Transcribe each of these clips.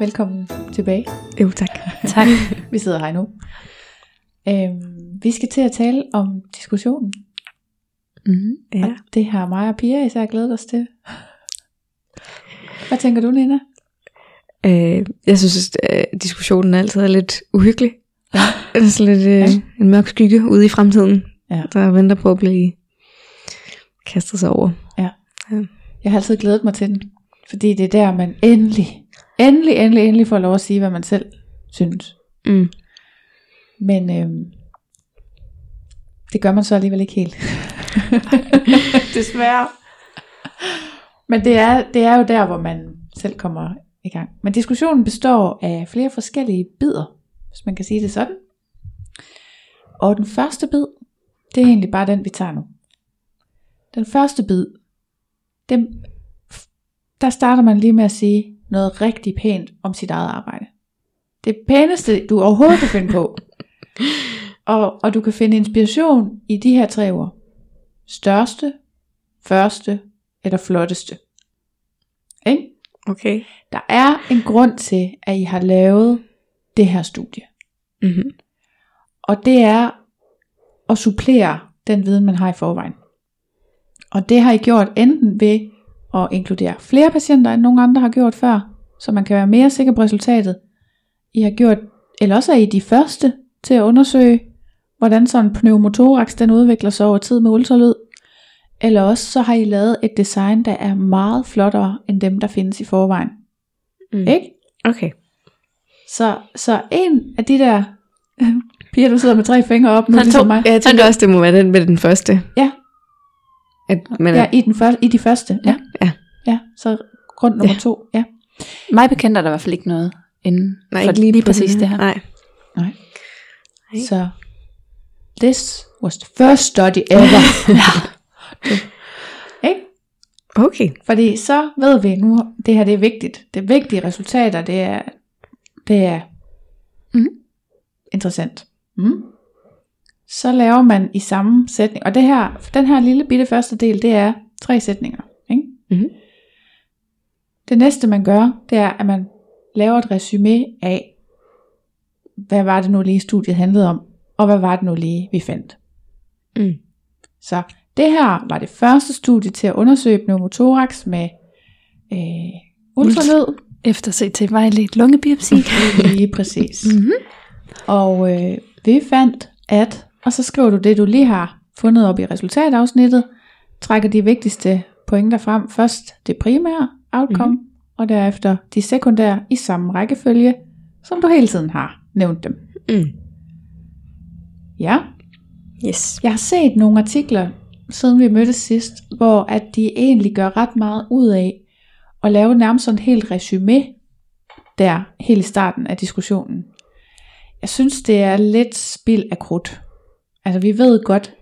Velkommen tilbage. Jo, tak. tak. Vi sidder her nu. Øhm, vi skal til at tale om diskussionen. Mm, ja. Og det har mig og Pia især glædet os til. Hvad tænker du, Nina? Øh, jeg synes, at øh, diskussionen altid er lidt uhyggelig. Ja. Det er sådan lidt øh, ja. en mørk skygge ude i fremtiden, ja. der venter på at blive kastet sig over. Ja. ja. Jeg har altid glædet mig til den, fordi det er der, man endelig, endelig, endelig, endelig får lov at sige, hvad man selv synes. Mm. Men øh, det gør man så alligevel ikke helt. Desværre. Men det er, det er jo der, hvor man selv kommer i gang. Men diskussionen består af flere forskellige bidder, hvis man kan sige det sådan. Og den første bid, det er egentlig bare den, vi tager nu. Den første bid, den, der starter man lige med at sige noget rigtig pænt om sit eget arbejde. Det pæneste, du overhovedet kan finde på. Og, og du kan finde inspiration i de her tre ord. Største, første eller flotteste. Ikke? Okay. Der er en grund til, at I har lavet det her studie. Mm-hmm. Og det er at supplere den viden, man har i forvejen. Og det har I gjort enten ved at inkludere flere patienter, end nogen andre har gjort før, så man kan være mere sikker på resultatet. I har gjort, eller også er I de første til at undersøge, hvordan sådan en pneumotorax den udvikler sig over tid med ultralyd. Eller også så har I lavet et design, der er meget flottere end dem, der findes i forvejen. Mm. Ikke? Okay. Så, så en af de der piger, du sidder med tre fingre op nu, Han ligesom mig. ja, jeg tænker også, det må være den med den første. Ja. At man Ja, i, den første, i de første. Ja. ja. Ja. Så grund nummer Ja. to. Ja. Mig bekendt er der i hvert fald ikke noget inden Nej, for ikke lige, lige præcis det her. Nej. Nej. Nej. Så this was the first study ever. Ikke? Okay. Fordi så ved vi nu, det her det er vigtigt. Det er vigtige resultater, det er, det er Mhm. interessant. Mm. Så laver man i samme sætning, og det her, den her lille bitte første del, det er tre sætninger. Det næste man gør, det er, at man laver et resume af, hvad var det nu lige studiet handlede om, og hvad var det nu lige vi fandt. Mm. Så det her var det første studie til at undersøge pneumotorax med øh, ultralyd. Efter CT vejledt lungebiopsi. Lige præcis. mm-hmm. Og øh, vi fandt, at, og så skriver du det, du lige har fundet op i resultatafsnittet, trækker de vigtigste pointer frem. Først det primære outcome, mm-hmm. og derefter de sekundære i samme rækkefølge, som du hele tiden har nævnt dem. Mm. Ja, Yes. jeg har set nogle artikler, siden vi mødtes sidst, hvor at de egentlig gør ret meget ud af at lave nærmest sådan et helt resume der, helt i starten af diskussionen. Jeg synes, det er lidt spild af krudt. Altså, vi ved godt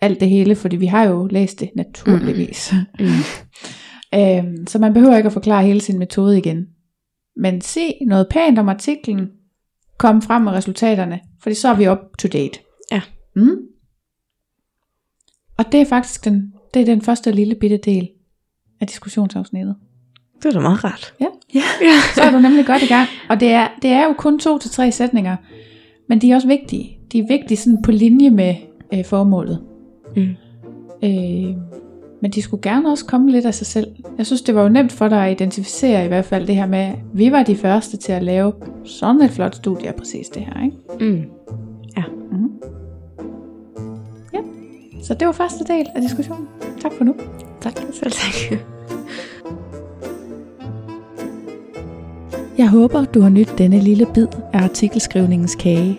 alt det hele, fordi vi har jo læst det naturligvis. Mm. øhm, så man behøver ikke at forklare hele sin metode igen. Men se noget pænt om artiklen, kom frem med resultaterne, fordi så er vi up to date. Ja. Mm. Og det er faktisk den, det er den første lille bitte del af diskussionsafsnittet. Det er da meget rart. Ja. Ja. Så er du nemlig godt i gang. Og det er, det er jo kun to til tre sætninger, men de er også vigtige. De er vigtige sådan på linje med øh, formålet. Mm. Øh, men de skulle gerne også komme lidt af sig selv. Jeg synes, det var jo nemt for dig at identificere i hvert fald det her med, at vi var de første til at lave sådan et flot studie af præcis det her. Ikke? Mm. Mm. Så det var første del af diskussionen. Tak for nu. Tak. Selv tak. Jeg håber, du har nydt denne lille bid af artikelskrivningens kage.